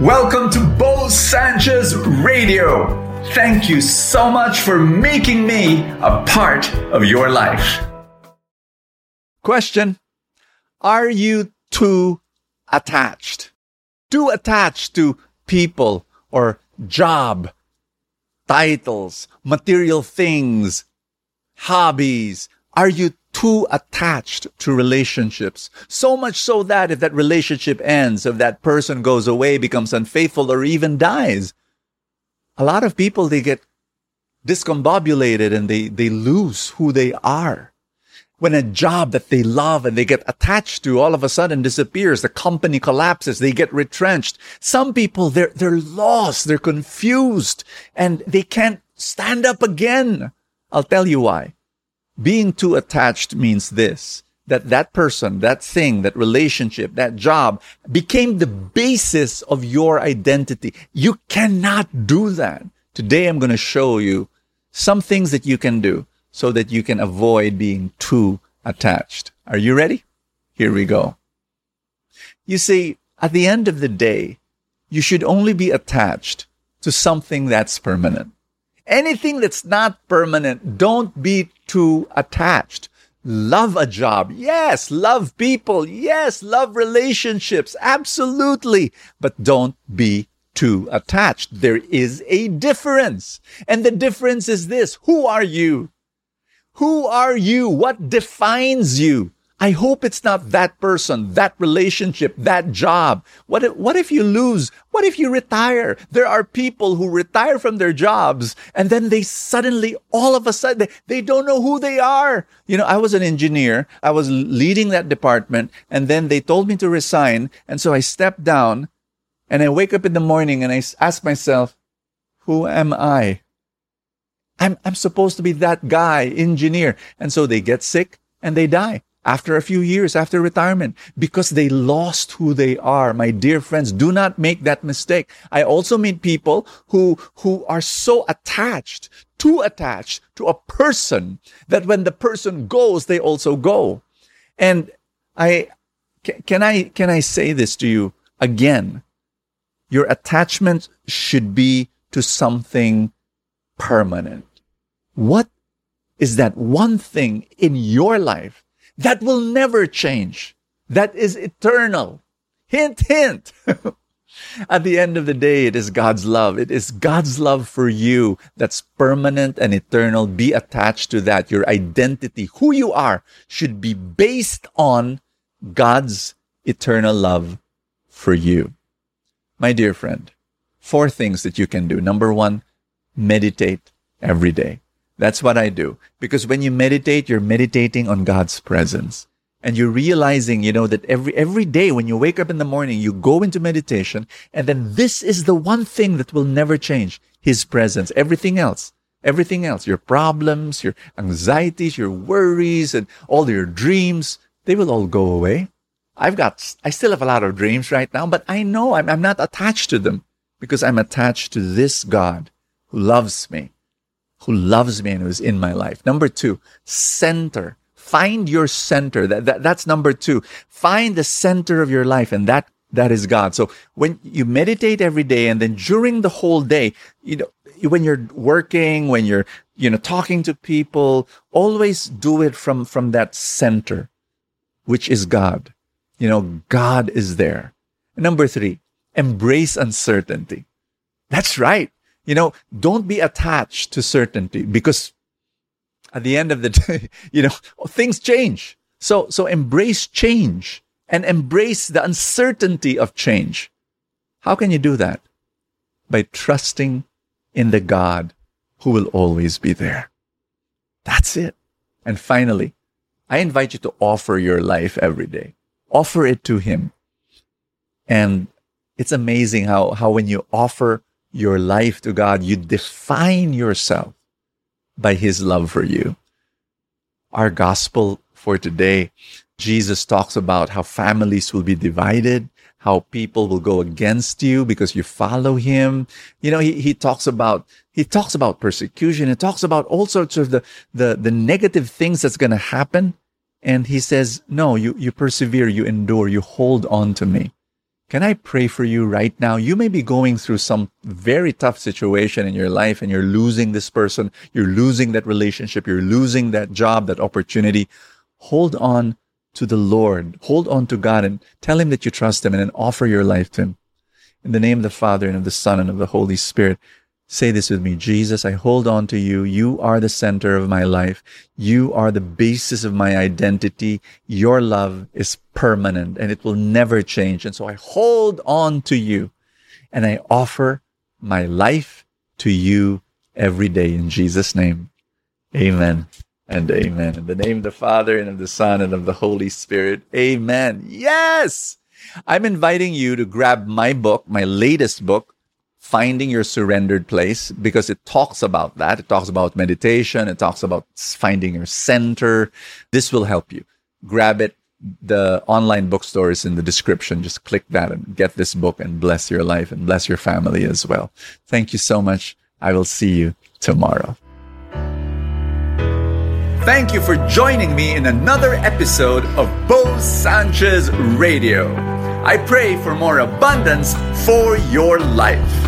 Welcome to Bo Sanchez Radio. Thank you so much for making me a part of your life. Question Are you too attached? Too attached to people or job, titles, material things, hobbies? Are you too attached to relationships? So much so that if that relationship ends, if that person goes away, becomes unfaithful, or even dies, a lot of people, they get discombobulated and they, they lose who they are. When a job that they love and they get attached to all of a sudden disappears, the company collapses, they get retrenched. Some people, they're, they're lost, they're confused, and they can't stand up again. I'll tell you why. Being too attached means this that that person, that thing, that relationship, that job became the basis of your identity. You cannot do that. Today I'm going to show you some things that you can do so that you can avoid being too attached. Are you ready? Here we go. You see, at the end of the day, you should only be attached to something that's permanent. Anything that's not permanent, don't be too attached. Love a job. Yes. Love people. Yes. Love relationships. Absolutely. But don't be too attached. There is a difference. And the difference is this. Who are you? Who are you? What defines you? I hope it's not that person, that relationship, that job. What if, what if you lose? What if you retire? There are people who retire from their jobs and then they suddenly, all of a sudden, they, they don't know who they are. You know, I was an engineer. I was leading that department and then they told me to resign. And so I stepped down and I wake up in the morning and I ask myself, who am I? I'm, I'm supposed to be that guy, engineer. And so they get sick and they die after a few years after retirement because they lost who they are. My dear friends, do not make that mistake. I also meet people who, who are so attached, too attached to a person that when the person goes, they also go. And I, can I, can I say this to you again? Your attachment should be to something permanent. What is that one thing in your life that will never change. That is eternal. Hint, hint. At the end of the day, it is God's love. It is God's love for you that's permanent and eternal. Be attached to that. Your identity, who you are, should be based on God's eternal love for you. My dear friend, four things that you can do. Number one, meditate every day. That's what I do. Because when you meditate, you're meditating on God's presence. And you're realizing, you know, that every, every day when you wake up in the morning, you go into meditation. And then this is the one thing that will never change. His presence. Everything else. Everything else. Your problems, your anxieties, your worries, and all your dreams, they will all go away. I've got, I still have a lot of dreams right now, but I know I'm, I'm not attached to them because I'm attached to this God who loves me who loves me and who's in my life. Number two, center. Find your center. That, that, that's number two. Find the center of your life and that, that is God. So when you meditate every day and then during the whole day, you know, when you're working, when you're, you know, talking to people, always do it from, from that center, which is God. You know, God is there. Number three, embrace uncertainty. That's right. You know, don't be attached to certainty because at the end of the day, you know, things change. So, so embrace change and embrace the uncertainty of change. How can you do that? By trusting in the God who will always be there. That's it. And finally, I invite you to offer your life every day. Offer it to Him. And it's amazing how, how when you offer your life to God, you define yourself by His love for you. Our gospel for today, Jesus talks about how families will be divided, how people will go against you because you follow him. You know, he, he talks about, he talks about persecution. He talks about all sorts of the, the, the negative things that's going to happen. And he says, no, you, you persevere, you endure, you hold on to me. Can I pray for you right now? You may be going through some very tough situation in your life and you're losing this person. You're losing that relationship. You're losing that job, that opportunity. Hold on to the Lord. Hold on to God and tell Him that you trust Him and then offer your life to Him. In the name of the Father and of the Son and of the Holy Spirit, Say this with me. Jesus, I hold on to you. You are the center of my life. You are the basis of my identity. Your love is permanent and it will never change. And so I hold on to you and I offer my life to you every day in Jesus' name. Amen and amen. In the name of the Father and of the Son and of the Holy Spirit. Amen. Yes! I'm inviting you to grab my book, my latest book, finding your surrendered place because it talks about that. It talks about meditation. It talks about finding your center. This will help you. Grab it. The online bookstore is in the description. Just click that and get this book and bless your life and bless your family as well. Thank you so much. I will see you tomorrow. Thank you for joining me in another episode of Bo Sanchez Radio. I pray for more abundance for your life.